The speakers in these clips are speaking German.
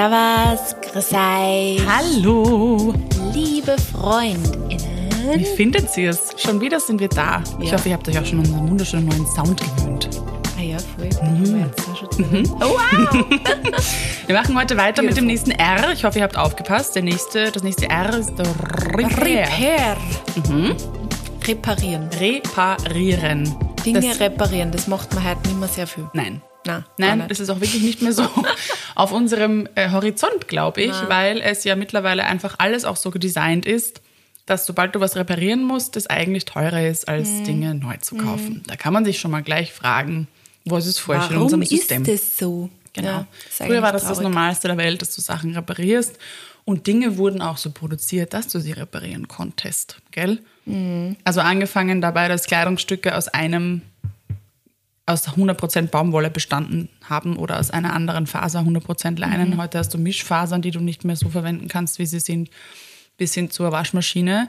Servus, grüß euch, Hallo! liebe FreundInnen. Wie findet ihr es? Schon wieder sind wir da. Ich Ja. hoffe, ihr habt euch auch schon unseren wunderschönen neuen Sound gewöhnt. Ah ja, voll. Schon drin. Oh, wow. Wir machen heute weiter mit dem nächsten R. Ich hoffe, ihr habt aufgepasst. Der nächste, das nächste R ist der Repair. Repair. Reparieren. Reparieren. Dinge Das, reparieren, das macht man halt nicht mehr sehr viel. nein. Nein, gar Nein, das ist auch wirklich nicht mehr so auf unserem äh, Horizont, glaube ich, weil es ja mittlerweile einfach alles auch so gedesignt ist, dass sobald du was reparieren musst, es eigentlich teurer ist, als Mhm. Dinge neu zu kaufen. Da kann man sich schon mal gleich fragen, wo ist es falsch in Warum unserem ist System? das so? Genau. Ja, ist Früher war das eigentlich das traurig. Normalste der Welt, dass du Sachen reparierst. Und Dinge wurden auch so produziert, dass du sie reparieren konntest, gell? Mhm. Also angefangen dabei, dass Kleidungsstücke aus einem, aus 100% Baumwolle bestanden haben oder aus einer anderen Faser 100% Leinen. Mhm. Heute hast du Mischfasern, die du nicht mehr so verwenden kannst, wie sie sind, bis hin zur Waschmaschine,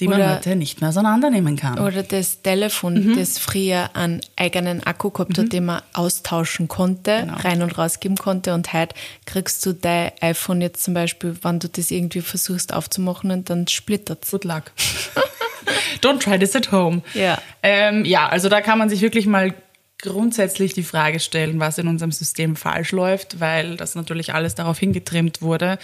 die man Oder- heute nicht mehr auseinandernehmen kann. Oder das Telefon, das früher einen eigenen Akku gehabt hat, den man austauschen konnte, Genau. rein und rausgeben konnte. Und heute kriegst du dein iPhone jetzt zum Beispiel, wenn du das irgendwie versuchst aufzumachen und dann splittert es. Good luck. Don't try this at home. Ja. Ähm, ja, also da kann man sich wirklich mal grundsätzlich die Frage stellen, was in unserem System falsch läuft, weil das natürlich alles darauf hingetrimmt wurde.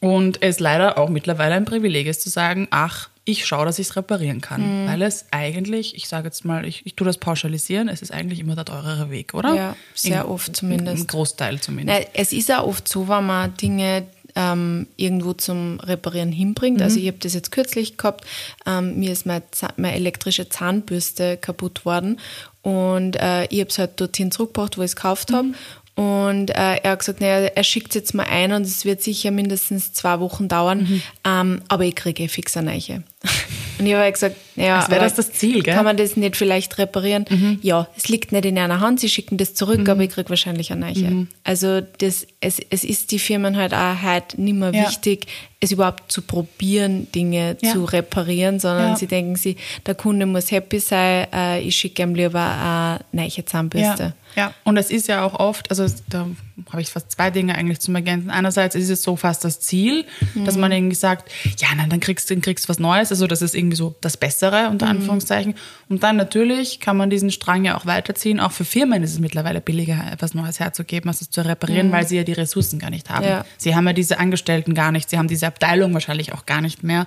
Und es leider auch mittlerweile ein Privileg ist zu sagen, ach, ich schaue, dass ich es reparieren kann. Mhm. Weil es eigentlich, ich sage jetzt mal, ich, ich tue das pauschalisieren, es ist eigentlich immer der teurere Weg, oder? Ja, sehr oft zumindest. Im Großteil zumindest. Nein, es ist auch oft so, wenn man Dinge ähm, irgendwo zum Reparieren hinbringt. Also ich habe das jetzt kürzlich gehabt. Ähm, mir ist meine, meine elektrische Zahnbürste kaputt worden und äh, ich habe es halt dorthin zurückgebracht, wo ich es gekauft habe. Und äh, er hat gesagt, naja, er schickt es jetzt mal ein und es wird sicher mindestens zwei Wochen dauern, ähm, aber ich kriege eh fix eine neue. Und ich habe halt gesagt, naja, Als wäre das das Ziel, gell? Kann man das nicht vielleicht reparieren? Ja, es liegt nicht in einer Hand, sie schicken das zurück, aber ich kriege wahrscheinlich eine neue. Also das, es, es ist die Firmen halt auch halt nicht mehr Ja. wichtig, es überhaupt zu probieren, Dinge Ja. zu reparieren, sondern Ja. sie denken sich, der Kunde muss happy sein, äh, ich schicke ihm lieber eine neue Zahnbürste. Ja, ja, und es ist ja auch oft, also da habe ich fast zwei Dinge eigentlich zum Ergänzen. Einerseits ist es so fast das Ziel, dass man irgendwie sagt, ja, nein, dann kriegst du kriegst was Neues. Also das ist irgendwie so das Bessere, unter Anführungszeichen. Und dann natürlich kann man diesen Strang ja auch weiterziehen. Auch für Firmen ist es mittlerweile billiger, etwas Neues herzugeben, als es zu reparieren, weil sie ja die Ressourcen gar nicht haben. Ja. Sie haben ja diese Angestellten gar nicht, sie haben diese Abteilung wahrscheinlich auch gar nicht mehr.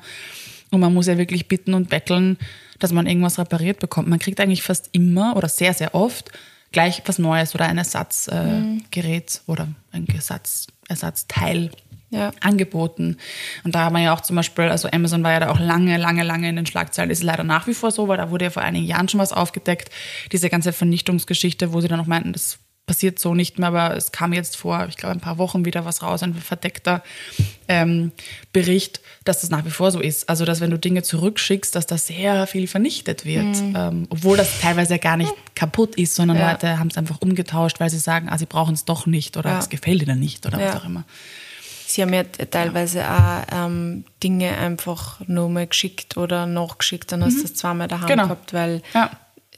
Und man muss ja wirklich bitten und betteln, dass man irgendwas repariert bekommt. Man kriegt eigentlich fast immer oder sehr, sehr oft gleich was Neues oder ein Ersatzgerät äh, Gerät oder ein Ersatz, Ersatzteil Ja. angeboten. Und da haben wir ja auch zum Beispiel, also Amazon war ja da auch lange, lange, lange in den Schlagzeilen. Ist leider nach wie vor so, weil da wurde ja vor einigen Jahren schon was aufgedeckt. Diese ganze Vernichtungsgeschichte, wo sie dann noch meinten, das passiert so nicht mehr, aber es kam jetzt vor, ich glaube, ein paar Wochen wieder was raus, ein verdeckter ähm, Bericht, dass das nach wie vor so ist. Also, dass wenn du Dinge zurückschickst, dass da sehr viel vernichtet wird. Ähm, obwohl das teilweise gar nicht kaputt ist, sondern Ja. Leute haben es einfach umgetauscht, weil sie sagen, ah, sie brauchen es doch nicht oder Ja. es gefällt ihnen nicht oder Ja. was auch immer. Sie haben ja teilweise auch ähm, Dinge einfach nur mal geschickt oder nachgeschickt, dann hast du das zweimal daheim Genau. gehabt, weil.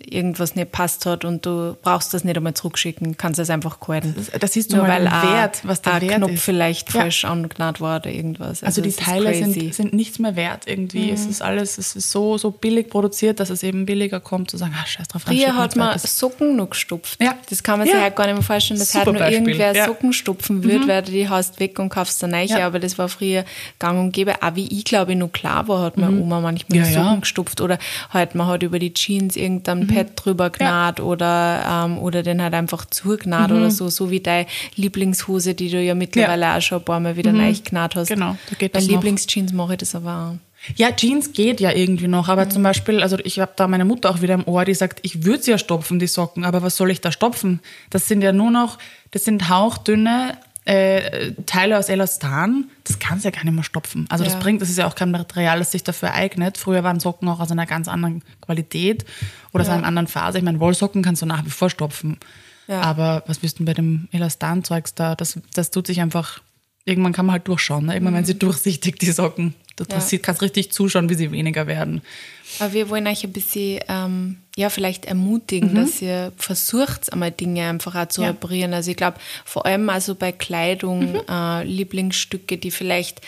Irgendwas nicht passt hat und du brauchst das nicht einmal zurückschicken, kannst es einfach gehalten. Das- du Nur mal weil ein- Wert, was der ein Wert Knopf ist. vielleicht Ja. falsch angenäht war oder irgendwas. Also die es ist Teile. Mhm. sind, sind nichts mehr wert irgendwie. Es ist alles, es ist so, so billig produziert, dass es eben billiger kommt, zu sagen, ah, scheiß drauf. dann Früher hat man. Socken noch gestopft. Ja. Das kann man sich Ja. halt gar nicht mehr vorstellen, dass Super halt nur Beispiel. irgendwer Ja. Mhm. Socken stopfen wird, weil du die hast weg und kaufst eine neue. Ja. Aber das war früher gang und gäbe. Auch wie ich glaube, noch klar war, hat meine Oma manchmal Mhm. Socken ja. gestopft. Oder halt, man hat über die Jeans Mhm. Irgendein Pad drüber genäht oder, ähm, oder den halt einfach zugenäht Mhm. oder so. So wie deine Lieblingshose, die du ja mittlerweile auch schon ein paar Mal wieder neu genäht hast. Genau, da geht Bei das. Lieblingsjeans mache ich das aber auch. Ja, Jeans geht ja irgendwie noch, aber zum Beispiel, also ich habe da meine Mutter auch wieder im Ohr, die sagt, ich würde sie ja stopfen, die Socken, aber was soll ich da stopfen? Das sind ja nur noch, das sind hauchdünne äh, Teile aus Elastan, das kannst du ja gar nicht mehr stopfen. Also das Ja. bringt, das ist ja auch kein Material, das sich dafür eignet. Früher waren Socken auch aus einer ganz anderen Qualität oder aus Ja. einer anderen Phase. Ich meine, Wollsocken kannst du nach wie vor stopfen. Ja. Aber was wirst du denn bei dem Elastan-Zeugs da? Das, das tut sich einfach, irgendwann kann man halt durchschauen. Ne? Irgendwann werden sie durchsichtig, die Socken. Du Mhm. Ja. kannst richtig zuschauen, wie sie weniger werden. Aber wir wollen euch ein bisschen ähm, ja, vielleicht ermutigen, dass ihr versucht, einmal Dinge einfach auch zu Ja. reparieren. Also ich glaube, vor allem also bei Kleidung, äh, Lieblingsstücke, die vielleicht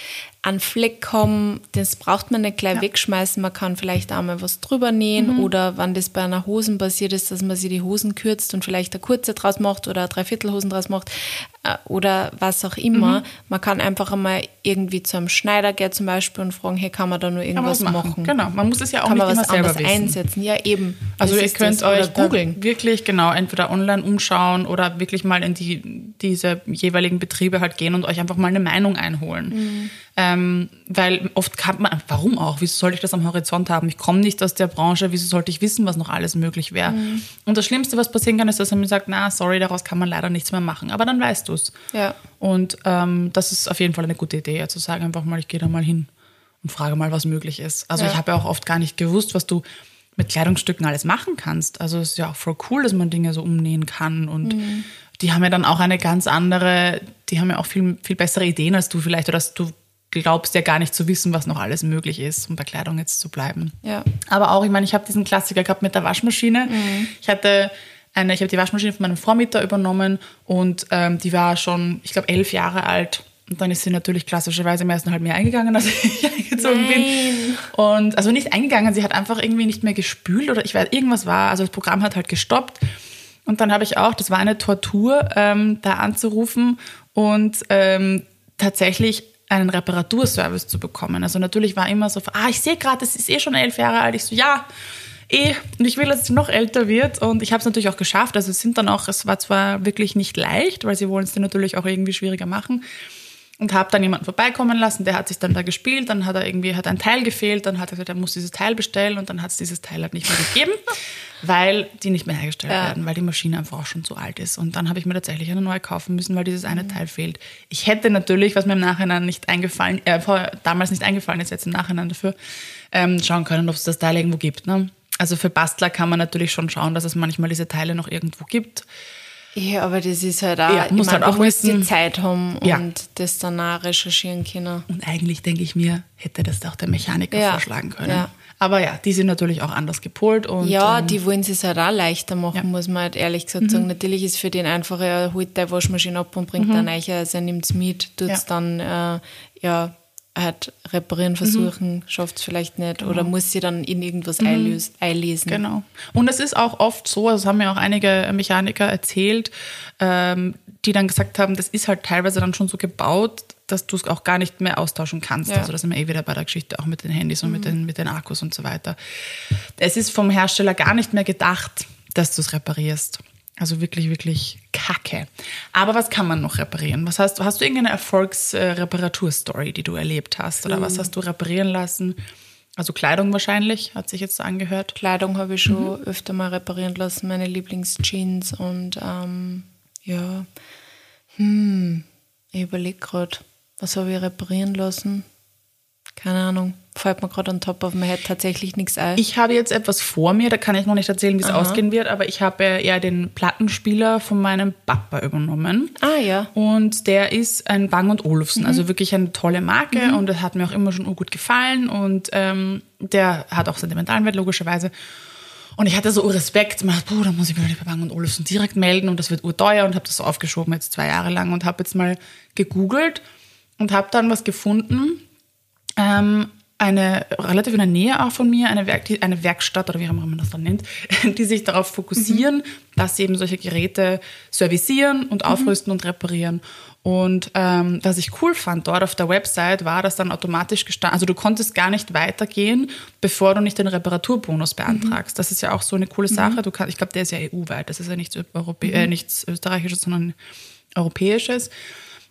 einen Fleck haben, das braucht man nicht gleich wegschmeißen. Man kann vielleicht auch mal was drüber nähen oder wenn das bei einer Hosen passiert ist, dass man sich die Hosen kürzt und vielleicht eine kurze draus macht oder Dreiviertelhosen draus macht äh, oder was auch immer. Man kann einfach einmal irgendwie zu einem Schneider gehen zum Beispiel und fragen, hey, kann man da nur irgendwas was machen. Genau, man muss es ja auch Kann nicht man immer was selber einsetzen? Ja, eben. Also ihr könnt euch googeln. wirklich genau entweder online umschauen oder wirklich mal in die diese jeweiligen Betriebe halt gehen und euch einfach mal eine Meinung einholen. Mhm. Ähm, weil oft kann man, warum auch? Wieso sollte ich das am Horizont haben? Ich komme nicht aus der Branche, wieso sollte ich wissen, was noch alles möglich wäre? Mhm. Und das Schlimmste, was passieren kann, ist, dass er mir sagt, na, sorry, daraus kann man leider nichts mehr machen. Aber dann weißt du es. Ja. Und ähm, das ist auf jeden Fall eine gute Idee, ja, zu sagen einfach mal, ich gehe da mal hin und frage mal, was möglich ist. Also Ja. ich habe ja auch oft gar nicht gewusst, was du mit Kleidungsstücken alles machen kannst. Also es ist ja auch voll cool, dass man Dinge so umnähen kann und Mhm. die haben ja dann auch eine ganz andere, die haben ja auch viel, viel bessere Ideen als du vielleicht oder dass du glaubst ja gar nicht zu wissen, was noch alles möglich ist, um bei Kleidung jetzt zu bleiben. Ja. Aber auch, ich meine, ich habe diesen Klassiker gehabt mit der Waschmaschine. Ich hatte eine, ich habe die Waschmaschine von meinem Vormieter übernommen und ähm, die war schon, ich glaube, elf Jahre alt. Und dann ist sie natürlich klassischerweise im ersten halben Jahr eingegangen, als ich eingezogen bin. Und also nicht eingegangen, sie hat einfach irgendwie nicht mehr gespült oder ich weiß, irgendwas war. Also das Programm hat halt gestoppt. Und dann habe ich auch, das war eine Tortur, ähm, da anzurufen und ähm, tatsächlich einen Reparaturservice zu bekommen. Also natürlich war immer so, ah, ich sehe gerade, das ist eh schon elf Jahre alt. Ich so, ja, eh. Und ich will, dass sie noch älter wird. Und ich habe es natürlich auch geschafft. Also es sind dann auch, es war zwar wirklich nicht leicht, weil sie wollen es dir natürlich auch irgendwie schwieriger machen. Und habe dann jemanden vorbeikommen lassen, der hat sich dann da gespielt, dann hat er irgendwie, hat ein Teil gefehlt, dann hat er gesagt, er muss dieses Teil bestellen und dann hat es dieses Teil halt nicht mehr gegeben, weil die nicht mehr hergestellt Ja. werden, weil die Maschine einfach auch schon zu alt ist. Und dann habe ich mir tatsächlich eine neue kaufen müssen, weil dieses eine Teil fehlt. Ich hätte natürlich, was mir im Nachhinein nicht eingefallen, äh, damals nicht eingefallen ist, jetzt im Nachhinein dafür, ähm, schauen können, ob es das Teil irgendwo gibt. Ne? Also für Bastler kann man natürlich schon schauen, dass es manchmal diese Teile noch irgendwo gibt. Ja, aber das ist halt auch, Ja, mein, halt auch wissen. die Zeit haben Ja. und das dann auch recherchieren können. Und eigentlich denke ich mir, hätte das auch der Mechaniker Ja, vorschlagen können. ja. Aber ja, die sind natürlich auch anders gepolt. Und, Ja, ähm, die wollen es halt auch leichter machen, Ja. Mhm. muss man halt ehrlich gesagt sagen. Natürlich ist für den einfach, er holt die Waschmaschine ab und bringt dann rein, also er nimmt es mit, tut es Mhm. Ja. dann äh, ja, halt reparieren versuchen, schafft es vielleicht nicht oder muss sie dann in irgendwas einlös- einlesen. Mhm. Genau. Und es ist auch oft so, also das haben mir auch einige Mechaniker erzählt, ähm, die dann gesagt haben, das ist halt teilweise dann schon so gebaut, dass du es auch gar nicht mehr austauschen kannst. Ja. Also das sind wir eh wieder bei der Geschichte auch mit den Handys und mit, den, mit den Akkus und so weiter. Es ist vom Hersteller gar nicht mehr gedacht, dass du es reparierst. Also wirklich, wirklich kacke. Aber was kann man noch reparieren? Was hast, hast du irgendeine Erfolgsreparaturstory, die du erlebt hast? Oder was hast du reparieren lassen? Also Kleidung wahrscheinlich, hat sich jetzt so angehört. Kleidung habe ich schon Mhm. öfter mal reparieren lassen, meine Lieblingsjeans und ähm, ja, hm, ich überlege gerade, was habe ich reparieren lassen? Keine Ahnung, fällt mir gerade on top of my head tatsächlich nichts ein. Ich habe jetzt etwas vor mir, da kann ich noch nicht erzählen, wie es ausgehen wird, aber ich habe eher den Plattenspieler von meinem Papa übernommen. ah ja, Und der ist ein Bang und Olufsen, also wirklich eine tolle Marke und das hat mir auch immer schon gut gefallen und ähm, der hat auch sentimentalen Wert logischerweise. Und ich hatte so Respekt, man hat, puh, da muss ich mich bei Bang und Olufsen direkt melden und das wird urteuer und habe das so aufgeschoben jetzt zwei Jahre lang und habe jetzt mal gegoogelt und habe dann was gefunden, ähm, eine relativ in der Nähe auch von mir, eine, Werk, eine Werkstatt oder wie auch immer man das dann nennt, die sich darauf fokussieren, dass sie eben solche Geräte servicieren und aufrüsten und reparieren. Und ähm, was ich cool fand dort auf der Website war, dass dann automatisch gestanden, also du konntest gar nicht weitergehen, bevor du nicht den Reparaturbonus beantragst. Das ist ja auch so eine coole Sache. Du kann, ich glaube, der ist ja EU-weit. Das ist ja nichts, Europä äh, nichts Österreichisches, sondern Europäisches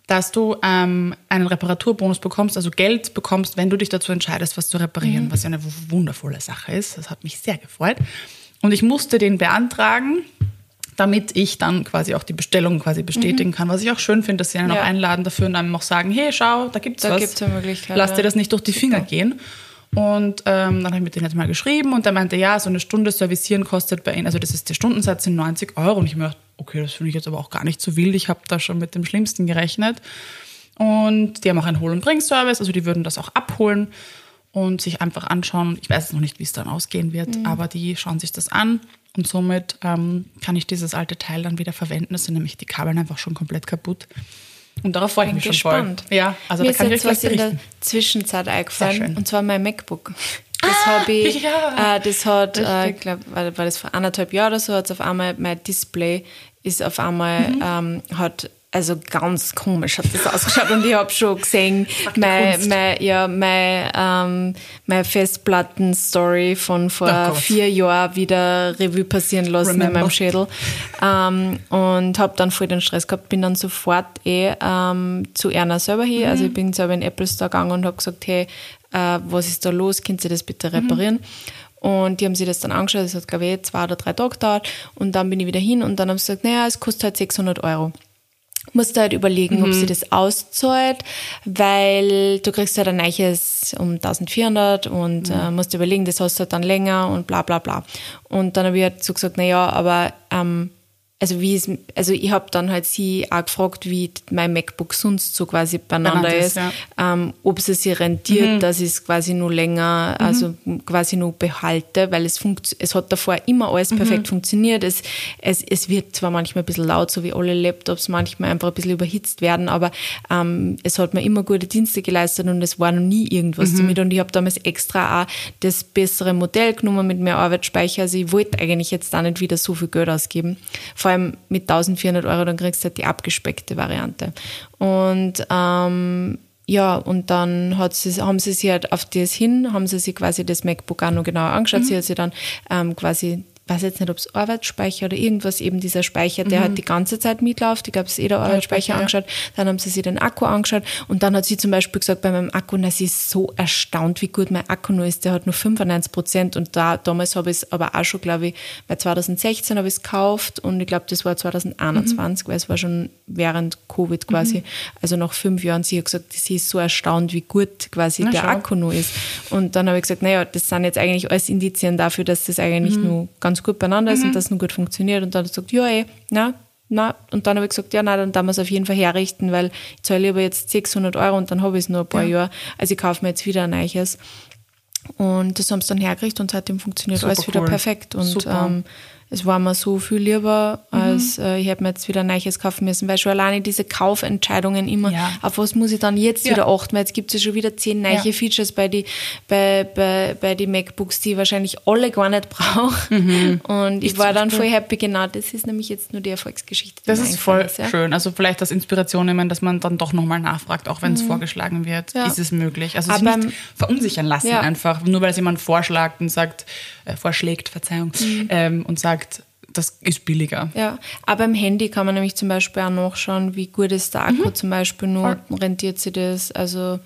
dass du ähm, einen Reparaturbonus bekommst, also Geld bekommst, wenn du dich dazu entscheidest, was zu reparieren, was ja eine wundervolle Sache ist. Das hat mich sehr gefreut. Und ich musste den beantragen, damit ich dann quasi auch die Bestellung quasi bestätigen kann. Was ich auch schön finde, dass sie einen Ja. auch einladen dafür und einem auch sagen, hey, schau, da gibt's Da was. gibt's eine Möglichkeit, Lass dir das nicht durch die Finger gehen. Und ähm, dann habe ich mit denen jetzt mal geschrieben und der meinte, ja, so eine Stunde Servicieren kostet bei ihnen, also das ist der Stundensatz sind 90 Euro. Und ich mir gedacht, okay, das finde ich jetzt aber auch gar nicht so wild. Ich habe da schon mit dem Schlimmsten gerechnet. Und die haben auch einen Hol- und Bring-Service, also die würden das auch abholen. und sich einfach anschauen. Ich weiß noch nicht, wie es dann ausgehen wird, Mhm. aber die schauen sich das an und somit ähm, kann ich dieses alte Teil dann wieder verwenden. Es sind nämlich die Kabeln einfach schon komplett kaputt. Und darauf freue ich mich schon gespannt. voll. Ja, also Mir da ist kann ich euch was in der. Zwischenzeit eingefallen und zwar mein MacBook. Das habe ich, ja. äh, das hat, äh, ich glaube, war, war das vor anderthalb Jahren oder so, hat auf einmal mein Display ist auf einmal, Mhm. ähm, hat also ganz komisch hat das ausgeschaut. Und ich habe schon gesehen, mein, Kunst. mein, ja, mein, ähm, meine Festplatten-Story von vor Oh vier Jahren wieder Revue passieren lassen Remember. in meinem Schädel. Ähm, und habe dann voll den Stress gehabt, bin dann sofort eh ähm, zu Erna selber hin, also ich bin selber in den Apple Store gegangen und habe gesagt, hey, äh, was ist da los, könnt ihr das bitte reparieren? Und die haben sich das dann angeschaut, das hat glaube ich zwei oder drei Tage gedauert. Und dann bin ich wieder hin und dann haben sie gesagt, naja, es kostet halt 600 Euro musst du halt überlegen, ob sie das auszahlt, weil du kriegst halt ein neues um 1400 und äh, musst überlegen, das hast du halt dann länger und bla bla bla. Und dann habe ich halt so gesagt, na ja, aber ähm, also wie ist, also ich habe dann halt sie auch gefragt, wie mein MacBook sonst so quasi beieinander Benannt ist, ja. ähm, ob es sich rentiert, dass ich es quasi nur länger, also quasi nur behalte, weil es funkt, es hat davor immer alles perfekt funktioniert. Es, es, es wird zwar manchmal ein bisschen laut, so wie alle Laptops manchmal einfach ein bisschen überhitzt werden, aber ähm, es hat mir immer gute Dienste geleistet und es war noch nie irgendwas damit. Und ich habe damals extra auch das bessere Modell genommen mit mehr Arbeitsspeicher. Also ich wollte eigentlich jetzt da nicht wieder so viel Geld ausgeben. Vor allem mit 1400 Euro, dann kriegst du halt die abgespeckte Variante. Und ähm, ja, und dann hat sie, haben sie sich halt auf das hin, haben sie sich quasi das MacBook auch noch genauer angeschaut. Sie hat sich dann ähm, quasi, weiß jetzt nicht, ob es Arbeitsspeicher oder irgendwas, eben dieser Speicher, der hat die ganze Zeit mitläuft. Ich glaube, es ist eh der Arbeitsspeicher ja. angeschaut. Dann haben sie sich den Akku angeschaut und dann hat sie zum Beispiel gesagt, bei meinem Akku, na, sie ist so erstaunt, wie gut mein Akku nur ist. Der hat nur 95 Prozent und da, damals habe ich es aber auch schon, glaube ich, bei 2016 habe ich es gekauft und ich glaube, das war 2021, weil es war schon während Covid quasi. Also nach fünf Jahren, sie hat gesagt, sie ist so erstaunt, wie gut quasi Na, der schau. Akku nur ist. Und dann habe ich gesagt, naja, das sind jetzt eigentlich alles Indizien dafür, dass das eigentlich Mhm. nur ganz gut beieinander ist und dass es nur gut funktioniert. Und dann hat er gesagt, ja, eh, na, na. Und dann habe ich gesagt, ja, na, dann darf man es auf jeden Fall herrichten, weil ich zahle lieber jetzt 600 Euro und dann habe ich es nur ein paar Jahre. Also ich kaufe mir jetzt wieder ein neues. Und das haben sie dann hergerichtet und seitdem funktioniert Super alles wieder cool. perfekt. Und ähm, es war mir so viel lieber, Mhm. als äh, ich hätte mir jetzt wieder ein neues kaufen müssen, weil schon alleine diese Kaufentscheidungen immer, Ja. auf was muss ich dann jetzt Ja. wieder achten, weil jetzt gibt es ja schon wieder zehn neue Ja. Features bei die, bei, bei, bei die MacBooks, die ich wahrscheinlich alle gar nicht brauche. Und ich, Ich war dann voll happy, genau, das ist nämlich jetzt nur die Erfolgsgeschichte. die Das ist voll ja. schön. Also vielleicht als Inspiration nehmen, dass man dann doch nochmal nachfragt, auch wenn es vorgeschlagen wird. Mhm. Ist es möglich? Also sich Aber nicht beim- verunsichern lassen einfach, nur weil es jemand vorschlägt und sagt, äh, vorschlägt, Verzeihung, Mhm. ähm, und sagt, das ist billiger. Ja, aber im Handy kann man nämlich zum Beispiel auch nachschauen, wie gut ist der Akku zum Beispiel nur, rentiert sich das. Also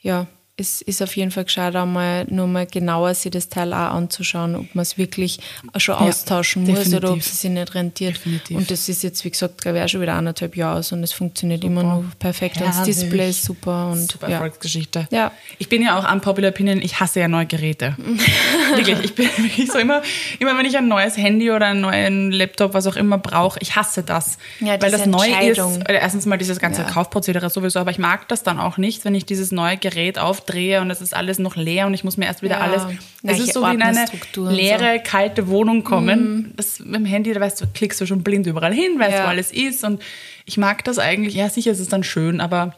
ja, es ist auf jeden Fall gescheit, einmal nur mal genauer sich das Teil auch anzuschauen, ob man es wirklich schon Ja, austauschen muss oder ob definitiv. es sich nicht rentiert. Definitiv. Und das ist jetzt, wie gesagt, glaube ich, auch schon wieder anderthalb Jahre aus und es funktioniert immer noch perfekt. Und das Herrlich. Display ist super und Super ja. Erfolgsgeschichte. Ja. Ich bin ja auch unpopular opinion, ich hasse ja neue Geräte. wirklich, ich bin wirklich so immer, immer wenn ich ein neues Handy oder einen neuen Laptop, was auch immer brauche, ich hasse das. Ja, Weil das neu ist, erstens mal dieses ganze. Kaufprozedere sowieso, aber ich mag das dann auch nicht, wenn ich dieses neue Gerät aufdrehe und es ist alles noch leer und ich muss mir erst wieder Ja, alles, es ist so wie in eine leere, kalte Wohnung kommen. Das mit dem Handy, da weißt du, klickst du schon blind überall hin, weißt Ja. wo alles ist und ich mag das eigentlich, ja sicher ist es dann schön, aber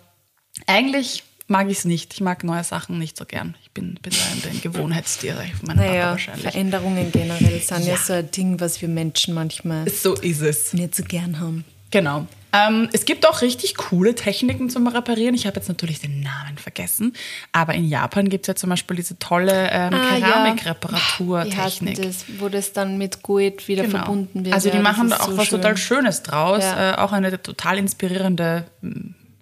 eigentlich mag ich es nicht. Ich mag neue Sachen nicht so gern. Ich bin, bin ein Gewohnheitstiere von Naja, wahrscheinlich. Veränderungen generell sind ja. Ja. so ein Ding, was wir Menschen manchmal So ist es. nicht so gern haben. Genau. Ähm, es gibt auch richtig coole Techniken zum Reparieren. Ich habe jetzt natürlich den Namen vergessen, aber in Japan gibt es ja zum Beispiel diese tolle ähm, Ah, ja. Keramik-Reparaturtechnik. Denn das, wo das dann mit Goeth wieder Genau. verbunden wird. Also die Ja, machen da auch so was schön. total Schönes draus. Ja. Äh, auch eine total inspirierende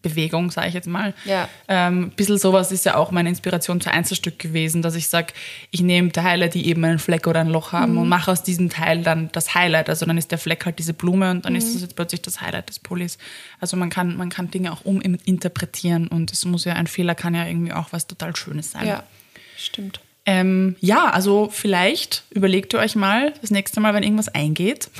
Bewegung, sage ich jetzt mal. Ja. Ähm, ein bisschen sowas ist ja auch meine Inspiration für Einzelstück gewesen, dass ich sage, ich nehme Teile, die eben einen Fleck oder ein Loch haben Mhm. und mache aus diesem Teil dann das Highlight. Also dann ist der Fleck halt diese Blume und dann Mhm. ist das jetzt plötzlich das Highlight des Pullis. Also man kann, man kann Dinge auch uminterpretieren und es muss ja, ein Fehler kann ja irgendwie auch was total Schönes sein. Ja, stimmt. Ähm, ja, also vielleicht überlegt ihr euch mal das nächste Mal, wenn irgendwas eingeht,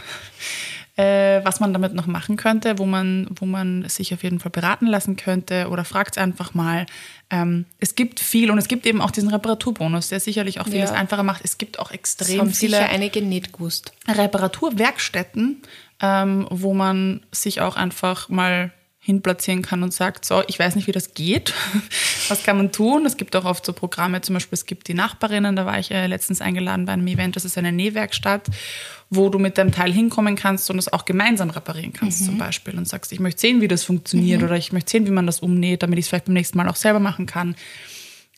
äh, was man damit noch machen könnte, wo man, wo man sich auf jeden Fall beraten lassen könnte oder fragt einfach mal. Ähm, es gibt viel und es gibt eben auch diesen Reparaturbonus, der sicherlich auch vieles Ja. einfacher macht. Es gibt auch Das extrem haben viele einige nicht gewusst. Reparaturwerkstätten, ähm, wo man sich auch einfach mal hinplatzieren kann und sagt, so, ich weiß nicht, wie das geht. Was kann man tun? Es gibt auch oft so Programme, zum Beispiel es gibt die Nachbarinnen, da war ich äh, letztens eingeladen bei einem Event, das ist eine Nähwerkstatt, wo du mit deinem Teil hinkommen kannst und es auch gemeinsam reparieren kannst zum Beispiel und sagst, ich möchte sehen, wie das funktioniert oder ich möchte sehen, wie man das umnäht, damit ich es vielleicht beim nächsten Mal auch selber machen kann.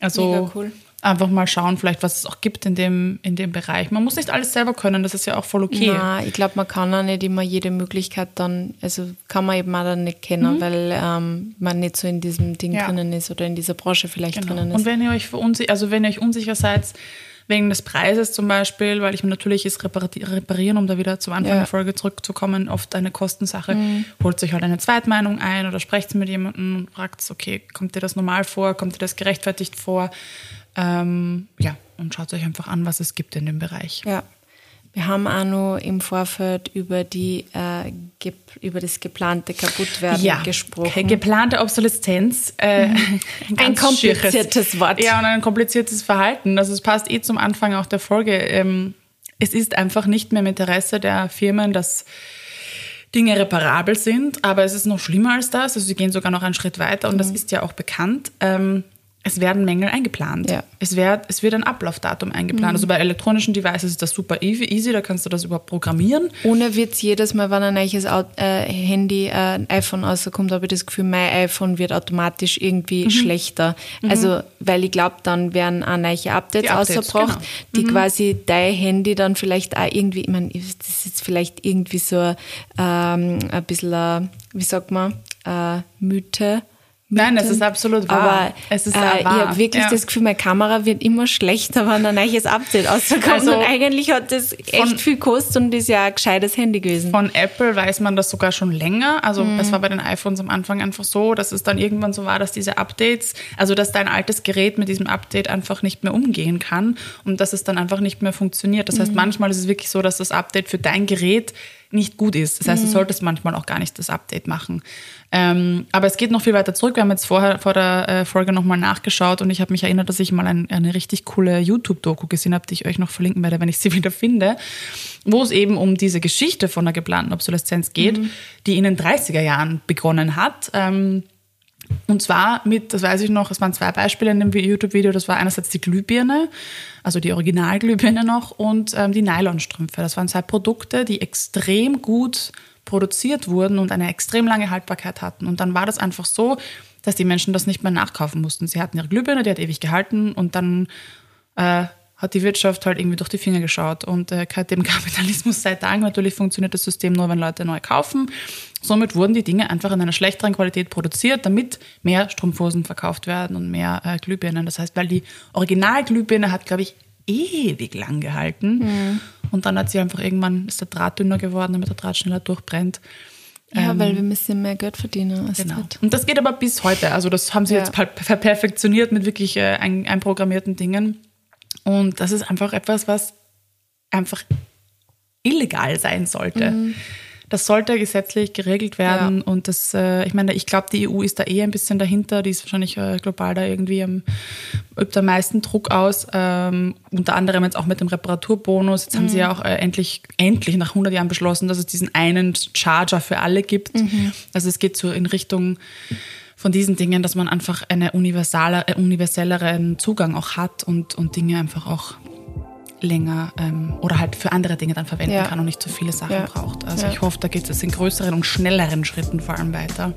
Also cool. einfach mal schauen, vielleicht, was es auch gibt in dem, in dem Bereich. Man muss nicht alles selber können, das ist ja auch voll okay. Na, ich glaube, man kann auch nicht immer jede Möglichkeit dann, also kann man eben auch dann nicht kennen, weil ähm, man nicht so in diesem Ding Mhm. Ja. drinnen ist oder in dieser Branche vielleicht Genau. drinnen ist. Und wenn ihr euch also wenn ihr euch unsicher seid, wegen des Preises zum Beispiel, weil ich meine, natürlich ist Reparieren, um da wieder zum Anfang Ja. Mhm. der Folge zurückzukommen, oft eine Kostensache. Holt euch halt eine Zweitmeinung ein oder sprecht mit jemandem und fragt, okay, kommt dir das normal vor, kommt dir das gerechtfertigt vor? Ähm, ja, und schaut euch einfach an, was es gibt in dem Bereich. Ja. Wir haben auch noch im Vorfeld über, die, äh, über das geplante Kaputtwerden gesprochen. okay, geplante Obsoleszenz. Äh, Ein ganz kompliziertes Wort. Ja, und ein kompliziertes Verhalten. Also es passt eh zum Anfang auch der Folge. Ähm, es ist einfach nicht mehr im Interesse der Firmen, dass Dinge reparabel sind, aber es ist noch schlimmer als das. Also sie gehen sogar noch einen Schritt weiter und das ist ja auch bekannt. Ähm, es werden Mängel eingeplant. Ja. Es, wird, es wird ein Ablaufdatum eingeplant. Also bei elektronischen Devices ist das super easy, da kannst du das überhaupt programmieren. Ohne Witz, jedes Mal, wenn ein neues äh, Handy, äh, ein iPhone rauskommt, habe ich das Gefühl, mein iPhone wird automatisch irgendwie schlechter. Also, weil ich glaube, dann werden auch neue Updates, Updates, ausgebracht, genau. die quasi dein Handy dann vielleicht auch irgendwie, ich meine, das ist jetzt vielleicht irgendwie so ähm, ein bisschen, äh, wie sagt man, äh, Mythe. Nein, es ist absolut wahr. Aber Es ist äh, auch ich wahr. habe wirklich Ja. das Gefühl, meine Kamera wird immer schlechter, wenn ein neues Update rauskommt. Also und eigentlich hat das echt viel gekostet und ist ja ein gescheites Handy gewesen. Von Apple weiß man das sogar schon länger. Also Mhm. es war bei den iPhones am Anfang einfach so, dass es dann irgendwann so war, dass diese Updates, also dass dein altes Gerät mit diesem Update einfach nicht mehr umgehen kann und dass es dann einfach nicht mehr funktioniert. Das Mhm. heißt, manchmal ist es wirklich so, dass das Update für dein Gerät nicht gut ist. Das heißt, du Mhm. solltest manchmal auch gar nicht das Update machen. Ähm, aber es geht noch viel weiter zurück. Wir haben jetzt vorher vor der äh, Folge nochmal nachgeschaut und ich habe mich erinnert, dass ich mal ein, eine richtig coole YouTube-Doku gesehen habe, die ich euch noch verlinken werde, wenn ich sie wieder finde, wo es eben um diese Geschichte von der geplanten Obsoleszenz geht, die in den 30er Jahren begonnen hat. Ähm, und zwar mit, das weiß ich noch, es waren zwei Beispiele in dem YouTube-Video. Das war einerseits die Glühbirne, also die Originalglühbirne noch, und ähm, die Nylonstrümpfe. Das waren zwei Produkte, die extrem gut produziert wurden und eine extrem lange Haltbarkeit hatten. Und dann war das einfach so, dass die Menschen das nicht mehr nachkaufen mussten. Sie hatten ihre Glühbirne, die hat ewig gehalten und dann äh, hat die Wirtschaft halt irgendwie durch die Finger geschaut. Und äh, dem Kapitalismus sei Dank natürlich funktioniert das System nur, wenn Leute neu kaufen. Somit wurden die Dinge einfach in einer schlechteren Qualität produziert, damit mehr Strumpfhosen verkauft werden und mehr äh, Glühbirnen. Das heißt, weil die Originalglühbirne hat, glaube ich, ewig lang gehalten. Und dann hat sie einfach irgendwann, ist der Draht dünner geworden, damit der Draht schneller durchbrennt. Ja, weil wir müssen mehr Geld verdienen. Als Genau. das. Und das geht aber bis heute. Also das haben sie Ja. jetzt per- perfektioniert mit wirklich äh, ein, einprogrammierten Dingen. Und das ist einfach etwas, was einfach illegal sein sollte. Das sollte gesetzlich geregelt werden. Ja. Und das, äh, ich meine, ich glaube, die EU ist da eh ein bisschen dahinter. Die ist wahrscheinlich äh, global da irgendwie am, übt am meisten Druck aus. Ähm, unter anderem jetzt auch mit dem Reparaturbonus. Jetzt haben sie ja auch äh, endlich, endlich nach 100 Jahren beschlossen, dass es diesen einen Charger für alle gibt. Also es geht so in Richtung von diesen Dingen, dass man einfach einen universaler, äh, universelleren Zugang auch hat und, und Dinge einfach auch länger ähm, oder halt für andere Dinge dann verwenden Ja. kann und nicht so viele Sachen Ja. braucht. Also Ja. ich hoffe, da geht es in größeren und schnelleren Schritten vor allem weiter.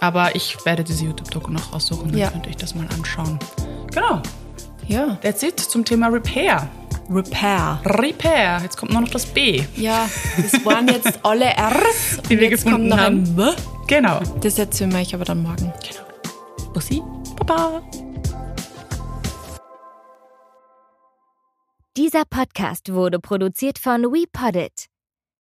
Aber ich werde diese YouTube-Doku noch raussuchen, dann könnt ihr euch das mal anschauen. Genau, Ja. that's it zum Thema Repair. Repair. Repair, jetzt kommt nur noch das B, Ja, das waren jetzt alle R's. die wir gefunden kommt noch haben. Genau. Das erzählen wir euch aber dann morgen. genau. Bussi, Baba. Dieser Podcast wurde produziert von WePoddit.